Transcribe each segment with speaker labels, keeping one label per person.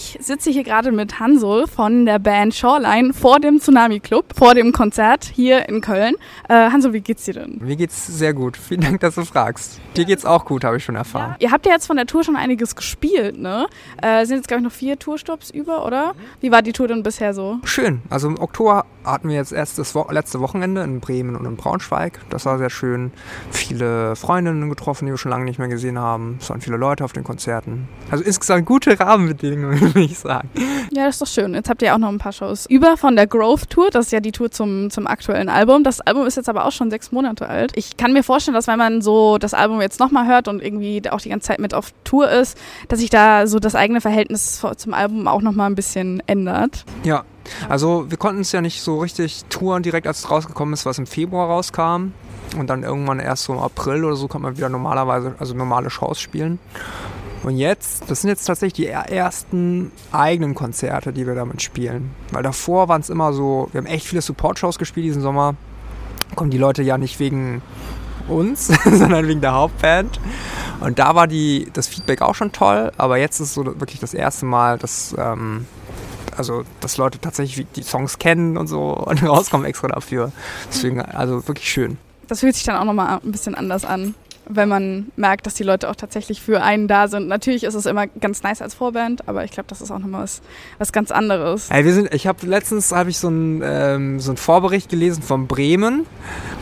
Speaker 1: Ich sitze hier gerade mit Hansel von der Band Shoreline vor dem Tsunami Club, vor dem Konzert hier in Köln. Äh, Hansel, wie geht's dir denn?
Speaker 2: Mir geht's sehr gut. Vielen Dank, dass du fragst. Dir geht's auch gut, habe ich schon erfahren.
Speaker 1: Ja. Ihr habt ja jetzt von der Tour schon einiges gespielt, ne? Äh, sind jetzt, glaube ich, noch vier Tourstops über, oder? Wie war die Tour denn bisher so?
Speaker 2: Schön. Also im Oktober hatten wir jetzt erst das letzte Wochenende in Bremen und in Braunschweig. Das war sehr schön. Viele Freundinnen getroffen, die wir schon lange nicht mehr gesehen haben. Es waren viele Leute auf den Konzerten. Also insgesamt gute Rahmenbedingungen, würde ich sagen.
Speaker 1: Ja, das ist doch schön. Jetzt habt ihr auch noch ein paar Shows über von der Growth Tour. Das ist ja die Tour zum, zum aktuellen Album. Das Album ist jetzt aber auch schon sechs Monate alt. Ich kann mir vorstellen, dass wenn man so das Album jetzt nochmal hört und irgendwie auch die ganze Zeit mit auf Tour ist, dass sich da so das eigene Verhältnis zum Album auch nochmal ein bisschen ändert.
Speaker 2: Ja, also wir konnten es ja nicht so richtig touren direkt, als es rausgekommen ist, was im Februar rauskam. Und dann irgendwann erst so im April oder so kann man wieder normalerweise, also normale Shows spielen. Und jetzt, das sind jetzt tatsächlich die ersten eigenen Konzerte, die wir damit spielen. Weil davor waren es immer so, wir haben echt viele Support-Shows gespielt diesen Sommer. Kommen die Leute ja nicht wegen uns, sondern wegen der Hauptband. Und da war die, das Feedback auch schon toll, aber jetzt ist so wirklich das erste Mal, dass, ähm, also, dass Leute tatsächlich die Songs kennen und so und rauskommen extra dafür. Deswegen, also wirklich schön.
Speaker 1: Das fühlt sich dann auch nochmal ein bisschen anders an wenn man merkt, dass die Leute auch tatsächlich für einen da sind. Natürlich ist es immer ganz nice als Vorband, aber ich glaube, das ist auch nochmal was, was ganz anderes.
Speaker 2: Hey, wir sind, ich habe letztens habe ich so einen ähm, so Vorbericht gelesen von Bremen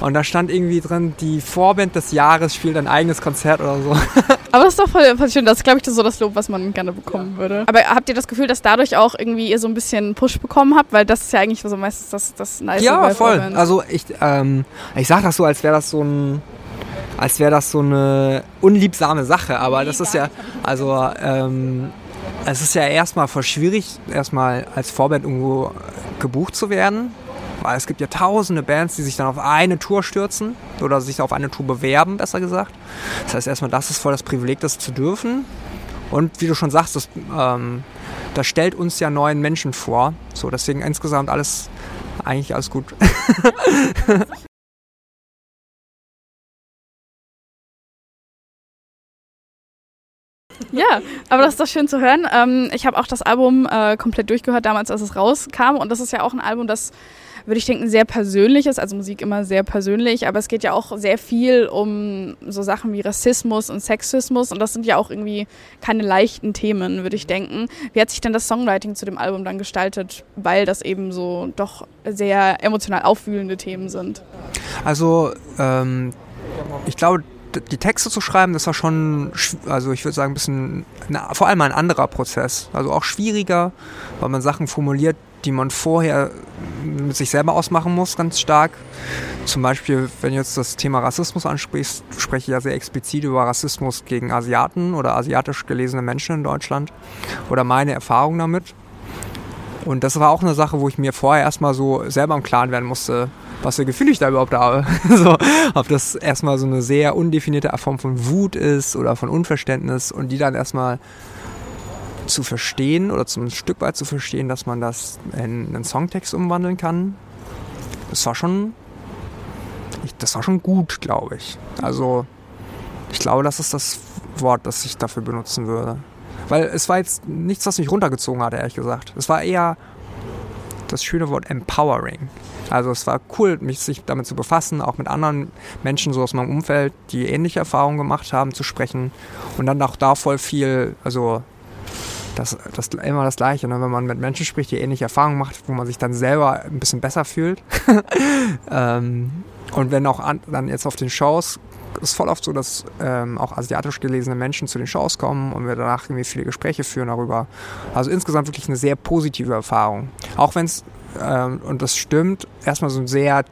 Speaker 2: und da stand irgendwie drin, die Vorband des Jahres spielt ein eigenes Konzert oder so.
Speaker 1: Aber das ist doch voll, voll schön. Das ist, glaube ich, das so das Lob, was man gerne bekommen ja. würde. Aber habt ihr das Gefühl, dass dadurch auch irgendwie ihr so ein bisschen Push bekommen habt? Weil das ist ja eigentlich so meistens das, das Nice.
Speaker 2: Ja, voll. Vorband. Also ich, ähm, ich sage das so, als wäre das so ein als wäre das so eine unliebsame Sache. Aber das ist ja, also ähm, es ist ja erstmal voll schwierig, erstmal als Vorband irgendwo gebucht zu werden. Weil es gibt ja tausende Bands, die sich dann auf eine Tour stürzen oder sich auf eine Tour bewerben, besser gesagt. Das heißt erstmal, das ist voll das Privileg, das zu dürfen. Und wie du schon sagst, das, ähm, das stellt uns ja neuen Menschen vor. So, deswegen insgesamt alles, eigentlich alles gut.
Speaker 1: Ja, aber das ist doch schön zu hören. Ähm, ich habe auch das Album äh, komplett durchgehört damals, als es rauskam. Und das ist ja auch ein Album, das, würde ich denken, sehr persönlich ist. Also Musik immer sehr persönlich. Aber es geht ja auch sehr viel um so Sachen wie Rassismus und Sexismus. Und das sind ja auch irgendwie keine leichten Themen, würde ich denken. Wie hat sich denn das Songwriting zu dem Album dann gestaltet? Weil das eben so doch sehr emotional aufwühlende Themen sind.
Speaker 2: Also, ähm, ich glaube, die Texte zu schreiben, das war schon, also ich würde sagen, ein bisschen, na, vor allem ein anderer Prozess. Also auch schwieriger, weil man Sachen formuliert, die man vorher mit sich selber ausmachen muss, ganz stark. Zum Beispiel, wenn du jetzt das Thema Rassismus ansprichst, spreche ich ja sehr explizit über Rassismus gegen Asiaten oder asiatisch gelesene Menschen in Deutschland oder meine Erfahrung damit. Und das war auch eine Sache, wo ich mir vorher erstmal so selber im Klaren werden musste, was für Gefühle ich da überhaupt habe. so, ob das erstmal so eine sehr undefinierte Form von Wut ist oder von Unverständnis und die dann erstmal zu verstehen oder zum Stück weit zu verstehen, dass man das in einen Songtext umwandeln kann. Das war schon, das war schon gut, glaube ich. Also ich glaube, das ist das Wort, das ich dafür benutzen würde. Weil es war jetzt nichts, was mich runtergezogen hat, ehrlich gesagt. Es war eher das schöne Wort empowering. Also es war cool, mich sich damit zu befassen, auch mit anderen Menschen so aus meinem Umfeld, die ähnliche Erfahrungen gemacht haben, zu sprechen. Und dann auch da voll viel, also das, das immer das Gleiche, ne? wenn man mit Menschen spricht, die ähnliche Erfahrungen macht, wo man sich dann selber ein bisschen besser fühlt. ähm, und wenn auch an, dann jetzt auf den Shows ist voll oft so, dass ähm, auch asiatisch gelesene Menschen zu den Shows kommen und wir danach irgendwie viele Gespräche führen darüber. Also insgesamt wirklich eine sehr positive Erfahrung. Auch wenn es, ähm, und das stimmt, erstmal so ein sehr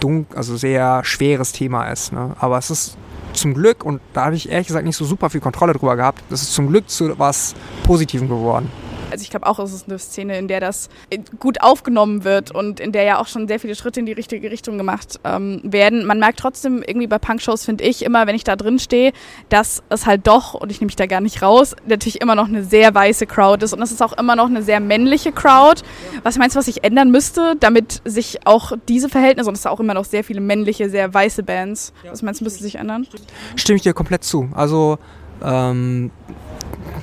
Speaker 2: dunkel, also sehr schweres Thema ist. Ne? Aber es ist zum Glück, und da habe ich ehrlich gesagt nicht so super viel Kontrolle drüber gehabt, es ist zum Glück zu was Positivem geworden.
Speaker 1: Also ich glaube auch, es ist eine Szene, in der das gut aufgenommen wird und in der ja auch schon sehr viele Schritte in die richtige Richtung gemacht ähm, werden. Man merkt trotzdem irgendwie bei Punkshows, finde ich, immer, wenn ich da drin stehe, dass es halt doch, und ich nehme mich da gar nicht raus, natürlich immer noch eine sehr weiße Crowd ist und es ist auch immer noch eine sehr männliche Crowd. Was meinst du, was sich ändern müsste, damit sich auch diese Verhältnisse, und es sind auch immer noch sehr viele männliche, sehr weiße Bands, was meinst du, müsste sich ändern?
Speaker 2: Stimme ich dir komplett zu. Also, ähm,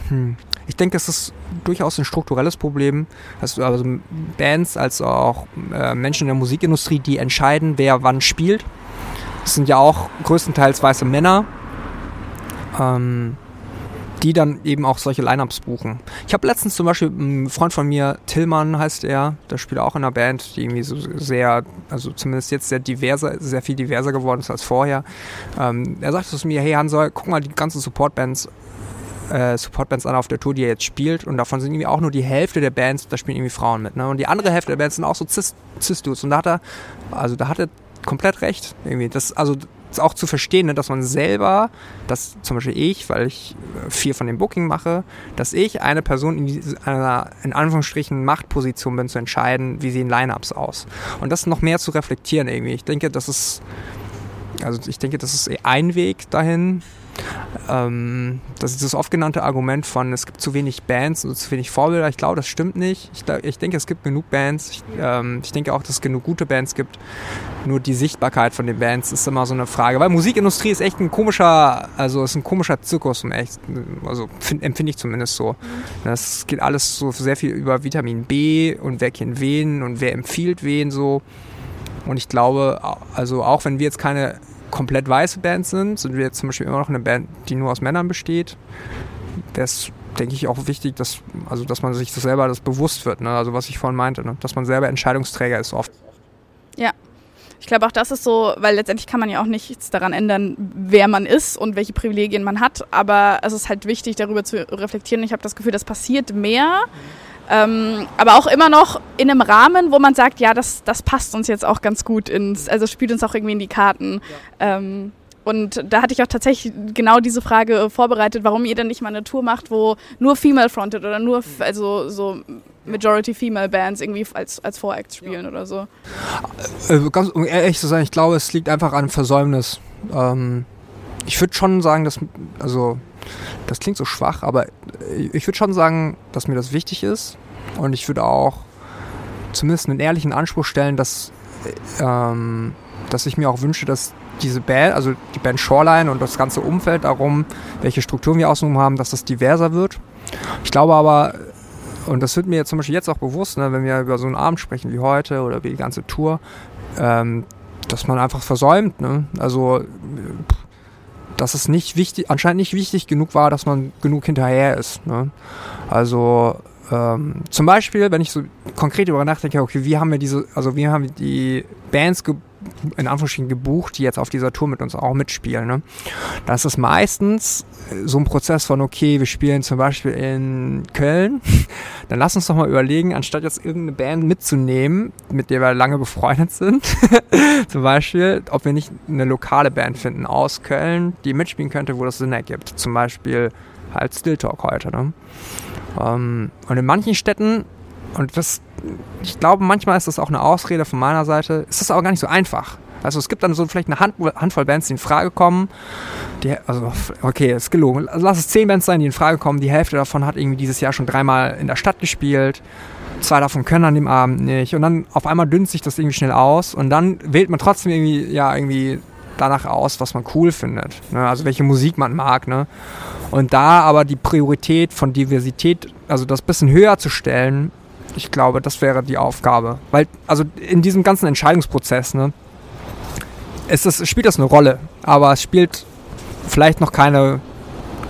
Speaker 2: hm ich denke, es ist durchaus ein strukturelles Problem. Also, Bands als auch äh, Menschen in der Musikindustrie, die entscheiden, wer wann spielt. Das sind ja auch größtenteils weiße Männer. Ähm, die dann eben auch solche Lineups buchen. Ich habe letztens zum Beispiel einen Freund von mir, Tillmann heißt er, der spielt auch in einer Band, die irgendwie so sehr, also zumindest jetzt sehr diverser, sehr viel diverser geworden ist als vorher. Ähm, er sagte zu mir, hey Hansol, guck mal die ganzen Supportbands äh, Supportbands an auf der Tour, die er jetzt spielt. Und davon sind irgendwie auch nur die Hälfte der Bands, da spielen irgendwie Frauen mit. Ne? Und die andere Hälfte der Bands sind auch so Cis-Dudes. Und da hat er, also da hat er komplett recht. Irgendwie. Das, also auch zu verstehen, ne, dass man selber, dass zum Beispiel ich, weil ich viel von dem Booking mache, dass ich eine Person in einer, in Anführungsstrichen, Machtposition bin, zu entscheiden, wie sehen Lineups aus. Und das noch mehr zu reflektieren irgendwie. Ich denke, das ist, also ich denke, das ist ein Weg dahin, ähm, das ist das oft genannte Argument von, es gibt zu wenig Bands und zu wenig Vorbilder. Ich glaube, das stimmt nicht. Ich, ich denke, es gibt genug Bands. Ich, ähm, ich, denke auch, dass es genug gute Bands gibt. Nur die Sichtbarkeit von den Bands ist immer so eine Frage. Weil Musikindustrie ist echt ein komischer, also ist ein komischer Zirkus, um echt, also empfinde ich zumindest so. Das geht alles so sehr viel über Vitamin B und wer kennt wen und wer empfiehlt wen so. Und ich glaube, also auch wenn wir jetzt keine komplett weiße Band sind, sind wir jetzt zum Beispiel immer noch eine Band, die nur aus Männern besteht. Das denke ich auch wichtig, dass, also, dass man sich das selber das bewusst wird. Ne? Also was ich vorhin meinte, ne? dass man selber Entscheidungsträger ist oft.
Speaker 1: Ja. Ich glaube auch das ist so, weil letztendlich kann man ja auch nichts daran ändern, wer man ist und welche Privilegien man hat. Aber es ist halt wichtig, darüber zu reflektieren. Ich habe das Gefühl, das passiert mehr. Mhm ähm, aber auch immer noch in einem Rahmen, wo man sagt, ja, das, das passt uns jetzt auch ganz gut ins, also spielt uns auch irgendwie in die Karten. Ja. Ähm, und da hatte ich auch tatsächlich genau diese Frage vorbereitet, warum ihr denn nicht mal eine Tour macht, wo nur Female Fronted oder nur, also so Majority Female Bands irgendwie als, als Voracts spielen ja. oder so.
Speaker 2: Äh, ganz, um ehrlich zu sein, ich glaube, es liegt einfach an Versäumnis. Ähm, ich würde schon sagen, dass, also das klingt so schwach, aber ich würde schon sagen, dass mir das wichtig ist. Und ich würde auch zumindest einen ehrlichen Anspruch stellen, dass, ähm, dass ich mir auch wünsche, dass diese Band, also die Band Shoreline und das ganze Umfeld darum, welche Strukturen wir außenrum haben, dass das diverser wird. Ich glaube aber, und das wird mir jetzt zum Beispiel jetzt auch bewusst, ne, wenn wir über so einen Abend sprechen wie heute oder wie die ganze Tour, ähm, dass man einfach versäumt. Ne? Also dass es nicht wichtig, anscheinend nicht wichtig genug war, dass man genug hinterher ist. Ne? Also ähm, zum Beispiel, wenn ich so konkret darüber nachdenke, okay, wie haben wir diese, also wie haben die Bands in Anführungsstrichen gebucht, die jetzt auf dieser Tour mit uns auch mitspielen. Ne? Das ist meistens so ein Prozess von, okay, wir spielen zum Beispiel in Köln, dann lass uns doch mal überlegen, anstatt jetzt irgendeine Band mitzunehmen, mit der wir lange befreundet sind, zum Beispiel, ob wir nicht eine lokale Band finden aus Köln, die mitspielen könnte, wo das Sinn ergibt. Zum Beispiel halt Still Talk heute. Ne? Ähm, und in manchen Städten und das, ich glaube, manchmal ist das auch eine Ausrede von meiner Seite. Ist das aber gar nicht so einfach. Also es gibt dann so vielleicht eine Hand, Handvoll Bands, die in Frage kommen. Die, also, okay, ist gelogen. Lass es zehn Bands sein, die in Frage kommen. Die Hälfte davon hat irgendwie dieses Jahr schon dreimal in der Stadt gespielt. Zwei davon können an dem Abend nicht. Und dann auf einmal dünnt sich das irgendwie schnell aus. Und dann wählt man trotzdem irgendwie, ja, irgendwie danach aus, was man cool findet. Ne? Also welche Musik man mag. Ne? Und da aber die Priorität von Diversität, also das bisschen höher zu stellen, ich glaube, das wäre die Aufgabe. Weil, also in diesem ganzen Entscheidungsprozess, ne, ist das, spielt das eine Rolle, aber es spielt vielleicht noch keine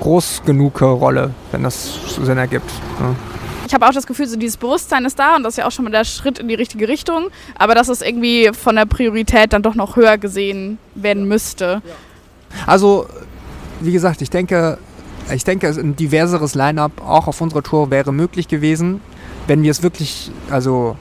Speaker 2: groß genug Rolle, wenn das Sinn ergibt. Ne.
Speaker 1: Ich habe auch das Gefühl, so dieses Bewusstsein ist da und das ist ja auch schon mal der Schritt in die richtige Richtung, aber dass es irgendwie von der Priorität dann doch noch höher gesehen werden müsste.
Speaker 2: Also, wie gesagt, ich denke, ich denke, ein diverseres Line-up auch auf unserer Tour wäre möglich gewesen wenn wir es wirklich, also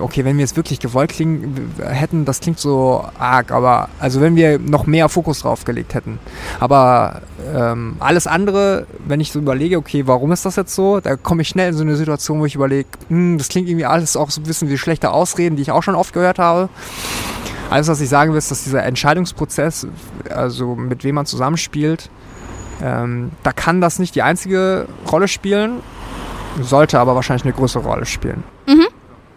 Speaker 2: okay, wenn wir es wirklich gewollt klingen, hätten, das klingt so arg, aber also wenn wir noch mehr Fokus drauf gelegt hätten. Aber ähm, alles andere, wenn ich so überlege, okay, warum ist das jetzt so, da komme ich schnell in so eine Situation, wo ich überlege, hm, das klingt irgendwie alles auch so ein bisschen wie schlechte Ausreden, die ich auch schon oft gehört habe. Alles, was ich sagen will, ist, dass dieser Entscheidungsprozess, also mit wem man zusammenspielt, ähm, da kann das nicht die einzige Rolle spielen sollte aber wahrscheinlich eine größere Rolle spielen.
Speaker 1: Mhm.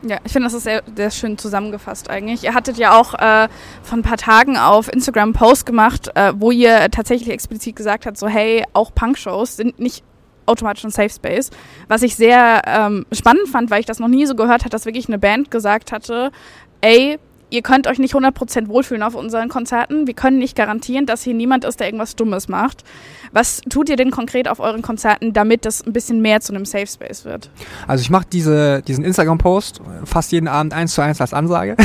Speaker 1: Ja, ich finde, das ist sehr, sehr schön zusammengefasst eigentlich. Ihr hattet ja auch äh, vor ein paar Tagen auf Instagram einen Post gemacht, äh, wo ihr tatsächlich explizit gesagt habt, so hey, auch Punkshows sind nicht automatisch ein Safe Space. Was ich sehr ähm, spannend fand, weil ich das noch nie so gehört habe, dass wirklich eine Band gesagt hatte, ey, ihr könnt euch nicht 100% wohlfühlen auf unseren Konzerten. Wir können nicht garantieren, dass hier niemand ist, der irgendwas Dummes macht. Was tut ihr denn konkret auf euren Konzerten, damit das ein bisschen mehr zu einem Safe Space wird?
Speaker 2: Also ich mache diese, diesen Instagram-Post fast jeden Abend eins zu eins als Ansage.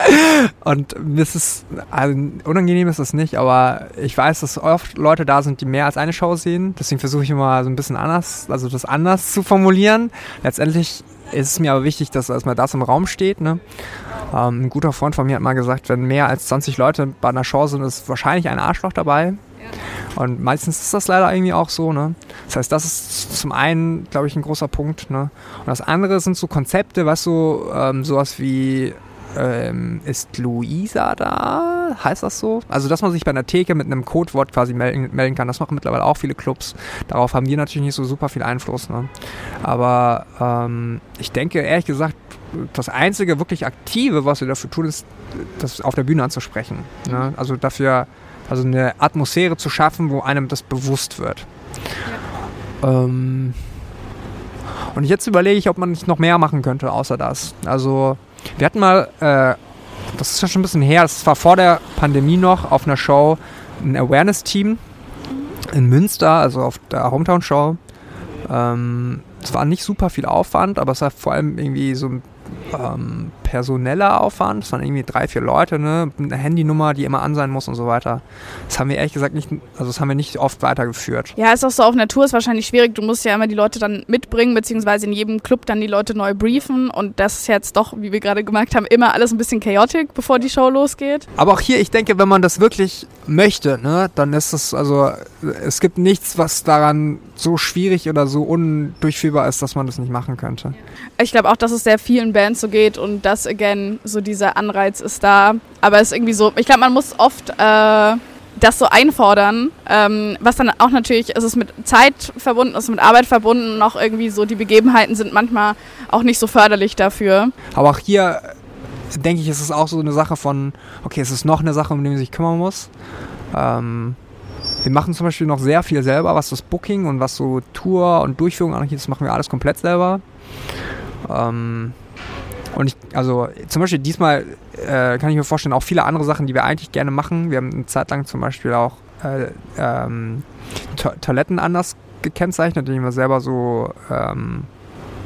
Speaker 2: Und es ist, also unangenehm ist es nicht, aber ich weiß, dass oft Leute da sind, die mehr als eine Show sehen. Deswegen versuche ich immer so ein bisschen anders, also das anders zu formulieren. Letztendlich ist es mir aber wichtig, dass erstmal das im Raum steht. Ne? Ähm, ein guter Freund von mir hat mal gesagt, wenn mehr als 20 Leute bei einer Show sind, ist wahrscheinlich ein Arschloch dabei. Und meistens ist das leider irgendwie auch so. Ne? Das heißt, das ist zum einen, glaube ich, ein großer Punkt. Ne? Und das andere sind so Konzepte, was so ähm, sowas wie ähm, ist Luisa da? Heißt das so? Also, dass man sich bei einer Theke mit einem Codewort quasi melden, melden kann, das machen mittlerweile auch viele Clubs. Darauf haben wir natürlich nicht so super viel Einfluss. Ne? Aber ähm, ich denke, ehrlich gesagt, das einzige wirklich Aktive, was wir dafür tun, ist, das auf der Bühne anzusprechen. Ne? Also dafür, also eine Atmosphäre zu schaffen, wo einem das bewusst wird. Ja. Ähm, und jetzt überlege ich, ob man nicht noch mehr machen könnte, außer das. Also wir hatten mal, äh, das ist ja schon ein bisschen her, das war vor der Pandemie noch, auf einer Show ein Awareness-Team in Münster, also auf der Hometown-Show. Ähm, es war nicht super viel Aufwand, aber es war vor allem irgendwie so ein ähm, personeller Aufwand. Das waren irgendwie drei, vier Leute, ne? Eine Handynummer, die immer an sein muss und so weiter. Das haben wir ehrlich gesagt nicht, also das haben wir nicht oft weitergeführt.
Speaker 1: Ja, ist auch so auf Natur ist wahrscheinlich schwierig. Du musst ja immer die Leute dann mitbringen, beziehungsweise in jedem Club dann die Leute neu briefen. Und das ist jetzt doch, wie wir gerade gemerkt haben, immer alles ein bisschen chaotisch, bevor die Show losgeht.
Speaker 2: Aber auch hier, ich denke, wenn man das wirklich möchte, ne, dann ist es, also es gibt nichts, was daran so schwierig oder so undurchführbar ist, dass man das nicht machen könnte.
Speaker 1: Ich glaube auch, dass es sehr vielen Bands so geht und das again, so dieser Anreiz ist da. Aber es ist irgendwie so, ich glaube, man muss oft äh, das so einfordern, ähm, was dann auch natürlich, ist es mit Zeit verbunden, ist mit Arbeit verbunden und auch irgendwie so, die Begebenheiten sind manchmal auch nicht so förderlich dafür.
Speaker 2: Aber auch hier denke ich, ist es auch so eine Sache von, okay, es ist noch eine Sache, um die man sich kümmern muss. Ähm, wir machen zum Beispiel noch sehr viel selber, was das Booking und was so Tour und Durchführung angeht, das machen wir alles komplett selber. Ähm, und ich, also zum Beispiel diesmal äh, kann ich mir vorstellen, auch viele andere Sachen, die wir eigentlich gerne machen. Wir haben eine Zeit lang zum Beispiel auch äh, ähm, to Toiletten anders gekennzeichnet, indem wir selber so, ähm,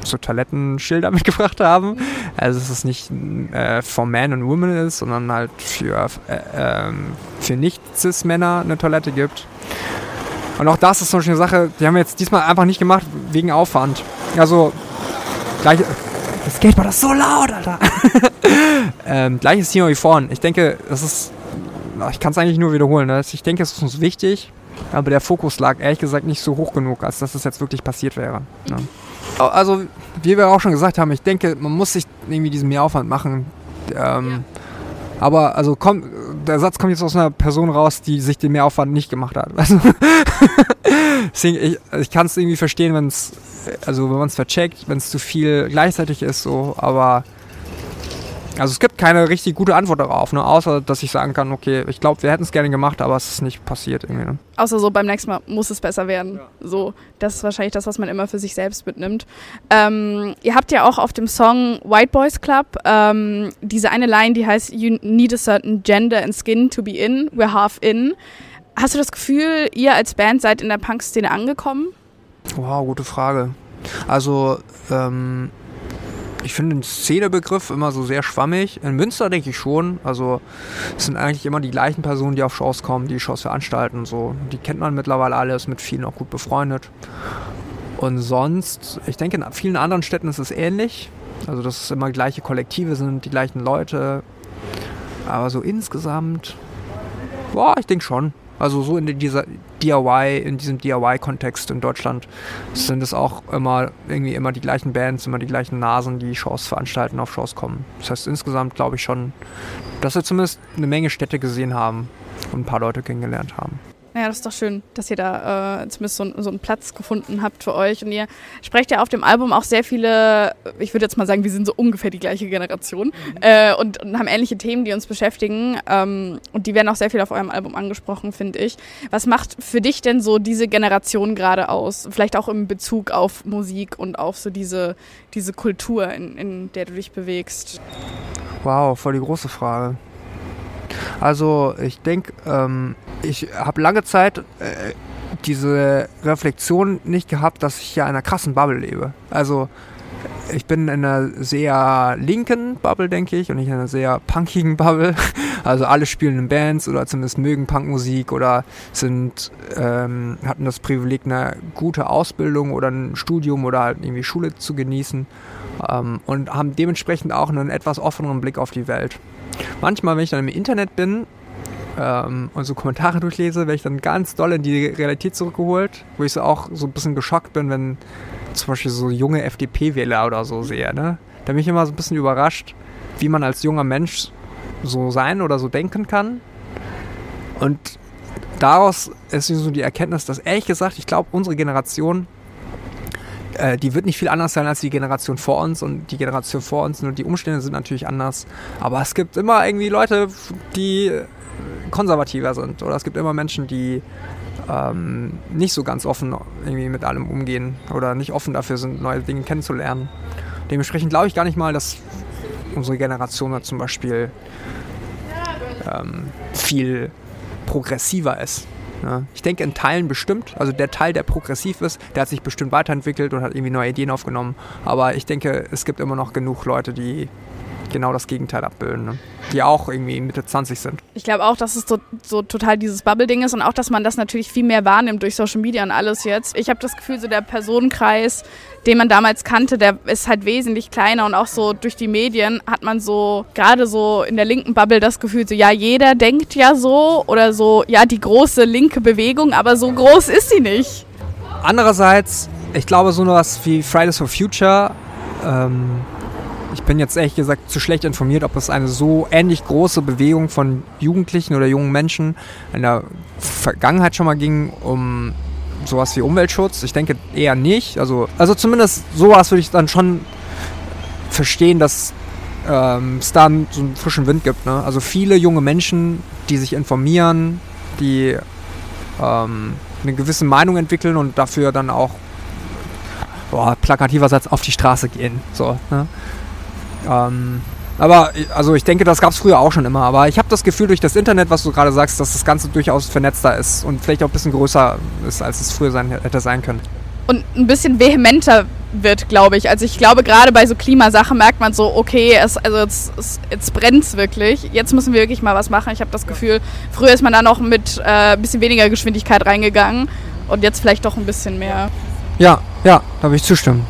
Speaker 2: so Toilettenschilder mitgebracht haben. Also dass es nicht äh, for Men und Women ist, sondern halt für, äh, ähm, für nicht-Cis-Männer eine Toilette gibt. Und auch das ist so eine Sache, die haben wir jetzt diesmal einfach nicht gemacht wegen Aufwand. Also gleich, das Skateboard ist so laut, Alter. ähm, gleiches Thema wie vorhin. Ich denke, das ist. Ich kann es eigentlich nur wiederholen. Ne? Ich denke, es ist uns wichtig, aber der Fokus lag ehrlich gesagt nicht so hoch genug, als dass es jetzt wirklich passiert wäre. Ne? Also, wie wir auch schon gesagt haben, ich denke, man muss sich irgendwie diesen Mehraufwand machen. Ähm, ja. Aber also komm, der Satz kommt jetzt aus einer Person raus, die sich den Mehraufwand nicht gemacht hat. Also, deswegen, ich, ich kann es irgendwie verstehen, wenn es also wenn man es vercheckt, wenn es zu viel gleichzeitig ist, so, aber also es gibt keine richtig gute Antwort darauf, ne? außer dass ich sagen kann, okay, ich glaube, wir hätten es gerne gemacht, aber es ist nicht passiert irgendwie. Ne?
Speaker 1: Außer so beim nächsten Mal muss es besser werden. Ja. So, das ist wahrscheinlich das, was man immer für sich selbst mitnimmt. Ähm, ihr habt ja auch auf dem Song White Boys Club ähm, diese eine Line, die heißt You need a certain gender and skin to be in, we're half in. Hast du das Gefühl, ihr als Band seid in der Punk-Szene angekommen?
Speaker 2: Wow, gute Frage. Also, ähm, ich finde den Szenebegriff immer so sehr schwammig. In Münster denke ich schon. Also es sind eigentlich immer die gleichen Personen, die auf Shows kommen, die Shows veranstalten. So. Die kennt man mittlerweile alle, ist mit vielen auch gut befreundet. Und sonst, ich denke, in vielen anderen Städten ist es ähnlich. Also dass es immer gleiche Kollektive sind, die gleichen Leute. Aber so insgesamt, boah, ich denke schon. Also so in dieser DIY, in diesem DIY-Kontext in Deutschland sind es auch immer irgendwie immer die gleichen Bands, immer die gleichen Nasen, die Shows veranstalten, auf Shows kommen. Das heißt insgesamt glaube ich schon, dass wir zumindest eine Menge Städte gesehen haben und ein paar Leute kennengelernt haben.
Speaker 1: Naja, das ist doch schön, dass ihr da äh, zumindest so, so, einen Platz gefunden habt für euch. Und ihr sprecht ja auf dem Album auch sehr viele, ich würde jetzt mal sagen, wir sind so ungefähr die gleiche Generation mhm. äh, und, und, haben ähnliche Themen, die uns beschäftigen. Ähm, und die werden auch sehr viel auf eurem Album angesprochen, finde ich. Was macht für dich denn so diese Generation gerade aus? Vielleicht auch im Bezug auf Musik und auf so diese, diese Kultur, in, in der du dich bewegst?
Speaker 2: Wow, voll die große Frage. Also ich denke, ähm, ich habe lange Zeit äh, diese Reflexion nicht gehabt, dass ich ja in einer krassen Bubble lebe. Also ich bin in einer sehr linken Bubble, denke ich, und nicht in einer sehr punkigen Bubble. Also alle spielen in Bands oder zumindest mögen Punkmusik oder sind ähm, hatten das Privileg, eine gute Ausbildung oder ein Studium oder halt irgendwie Schule zu genießen ähm, und haben dementsprechend auch einen etwas offeneren Blick auf die Welt. Manchmal, wenn ich dann im Internet bin ähm, und so Kommentare durchlese, werde ich dann ganz doll in die Realität zurückgeholt, wo ich so auch so ein bisschen geschockt bin, wenn zum Beispiel so junge FDP-Wähler oder so sehe. Ne? Da bin ich immer so ein bisschen überrascht, wie man als junger Mensch so sein oder so denken kann. Und daraus ist so die Erkenntnis, dass ehrlich gesagt, ich glaube, unsere Generation äh, die wird nicht viel anders sein als die Generation vor uns und die Generation vor uns, nur die Umstände sind natürlich anders. Aber es gibt immer irgendwie Leute, die konservativer sind oder es gibt immer Menschen, die ähm, nicht so ganz offen irgendwie mit allem umgehen oder nicht offen dafür sind, neue Dinge kennenzulernen. Dementsprechend glaube ich gar nicht mal, dass unsere Generation zum Beispiel ähm, viel progressiver ist. Ja. Ich denke in Teilen bestimmt, also der Teil, der progressiv ist, der hat sich bestimmt weiterentwickelt und hat irgendwie neue Ideen aufgenommen. Aber ich denke, es gibt immer noch genug Leute, die genau das Gegenteil abbilden, ne? die auch irgendwie Mitte 20 sind.
Speaker 1: Ich glaube auch, dass es so, so total dieses Bubble-Ding ist und auch, dass man das natürlich viel mehr wahrnimmt durch Social Media und alles jetzt. Ich habe das Gefühl, so der Personenkreis, den man damals kannte, der ist halt wesentlich kleiner und auch so durch die Medien hat man so, gerade so in der linken Bubble das Gefühl, so ja, jeder denkt ja so oder so, ja, die große linke Bewegung, aber so groß ist sie nicht.
Speaker 2: Andererseits, ich glaube, so was wie Fridays for Future ähm, bin jetzt ehrlich gesagt zu schlecht informiert, ob es eine so ähnlich große Bewegung von Jugendlichen oder jungen Menschen in der Vergangenheit schon mal ging, um sowas wie Umweltschutz. Ich denke eher nicht. Also, also zumindest sowas würde ich dann schon verstehen, dass ähm, es da so einen frischen Wind gibt. Ne? Also viele junge Menschen, die sich informieren, die ähm, eine gewisse Meinung entwickeln und dafür dann auch boah, plakativer Satz auf die Straße gehen. So, ne? Ähm, aber also ich denke, das gab es früher auch schon immer. Aber ich habe das Gefühl durch das Internet, was du gerade sagst, dass das Ganze durchaus vernetzter ist und vielleicht auch ein bisschen größer ist, als es früher sein, hätte sein können.
Speaker 1: Und ein bisschen vehementer wird, glaube ich. Also ich glaube, gerade bei so Klimasachen merkt man so, okay, es, also jetzt, es, jetzt brennt es wirklich. Jetzt müssen wir wirklich mal was machen. Ich habe das Gefühl, früher ist man da noch mit äh, ein bisschen weniger Geschwindigkeit reingegangen und jetzt vielleicht doch ein bisschen mehr.
Speaker 2: Ja, ja, da würde ich zustimmen.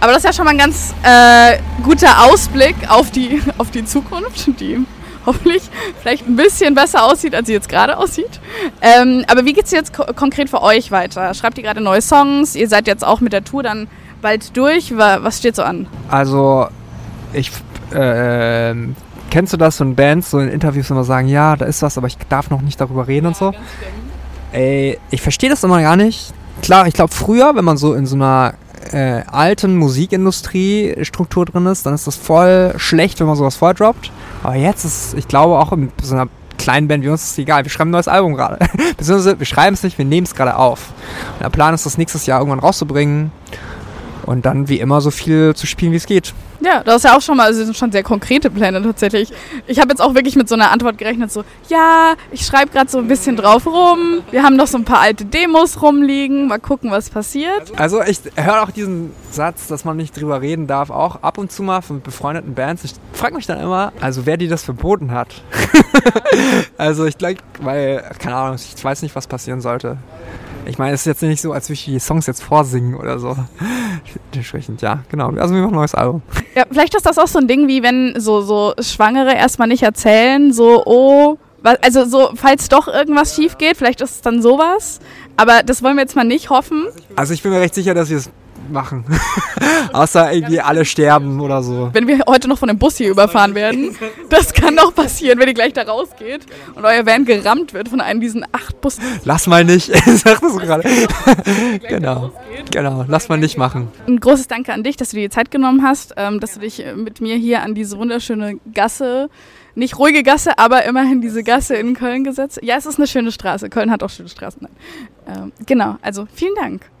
Speaker 1: Aber das ist ja schon mal ein ganz äh, guter Ausblick auf die, auf die Zukunft, die hoffentlich vielleicht ein bisschen besser aussieht, als sie jetzt gerade aussieht. Ähm, aber wie geht es jetzt ko konkret für euch weiter? Schreibt ihr gerade neue Songs? Ihr seid jetzt auch mit der Tour dann bald durch. Was steht so an?
Speaker 2: Also, ich. Äh, kennst du das, so in Bands, so in Interviews immer sagen, ja, da ist was, aber ich darf noch nicht darüber reden ja, und so? Ey, ich verstehe das immer gar nicht. Klar, ich glaube, früher, wenn man so in so einer äh, alten Musikindustrie-Struktur drin ist, dann ist das voll schlecht, wenn man sowas vordroppt. Aber jetzt ist, ich glaube, auch in so einer kleinen Band wie uns ist es egal. Wir schreiben ein neues Album gerade. Beziehungsweise wir schreiben es nicht, wir nehmen es gerade auf. Und der Plan ist, das nächstes Jahr irgendwann rauszubringen und dann wie immer so viel zu spielen, wie es geht.
Speaker 1: Ja, das ist ja auch schon mal, also sind schon sehr konkrete Pläne tatsächlich. Ich habe jetzt auch wirklich mit so einer Antwort gerechnet, so, ja, ich schreibe gerade so ein bisschen drauf rum, wir haben noch so ein paar alte Demos rumliegen, mal gucken, was passiert.
Speaker 2: Also ich höre auch diesen Satz, dass man nicht drüber reden darf, auch ab und zu mal von befreundeten Bands. Ich frage mich dann immer, also wer die das verboten hat. also ich glaube, weil, keine Ahnung, ich weiß nicht, was passieren sollte. Ich meine, es ist jetzt nicht so, als würde ich die Songs jetzt vorsingen oder so. Dementsprechend, ja, genau. Also wir machen ein neues Album.
Speaker 1: Ja, vielleicht ist das auch so ein Ding, wie wenn so, so Schwangere erstmal nicht erzählen, so, oh, also so, falls doch irgendwas schief geht, vielleicht ist es dann sowas. Aber das wollen wir jetzt mal nicht hoffen.
Speaker 2: Also ich bin mir recht sicher, dass wir es machen. Außer irgendwie alle sterben oder so.
Speaker 1: Wenn wir heute noch von einem Bus hier überfahren werden, das kann doch passieren, wenn ihr gleich da rausgeht und euer Van gerammt wird von einem diesen acht Bussen.
Speaker 2: Lass mal nicht, sagst du gerade. genau, genau, lass mal nicht machen.
Speaker 1: Ein großes Danke an dich, dass du dir die Zeit genommen hast, ähm, dass du dich mit mir hier an diese wunderschöne Gasse nicht ruhige Gasse, aber immerhin diese Gasse in Köln gesetzt. Ja, es ist eine schöne Straße. Köln hat auch schöne Straßen. Ähm, genau, also vielen Dank.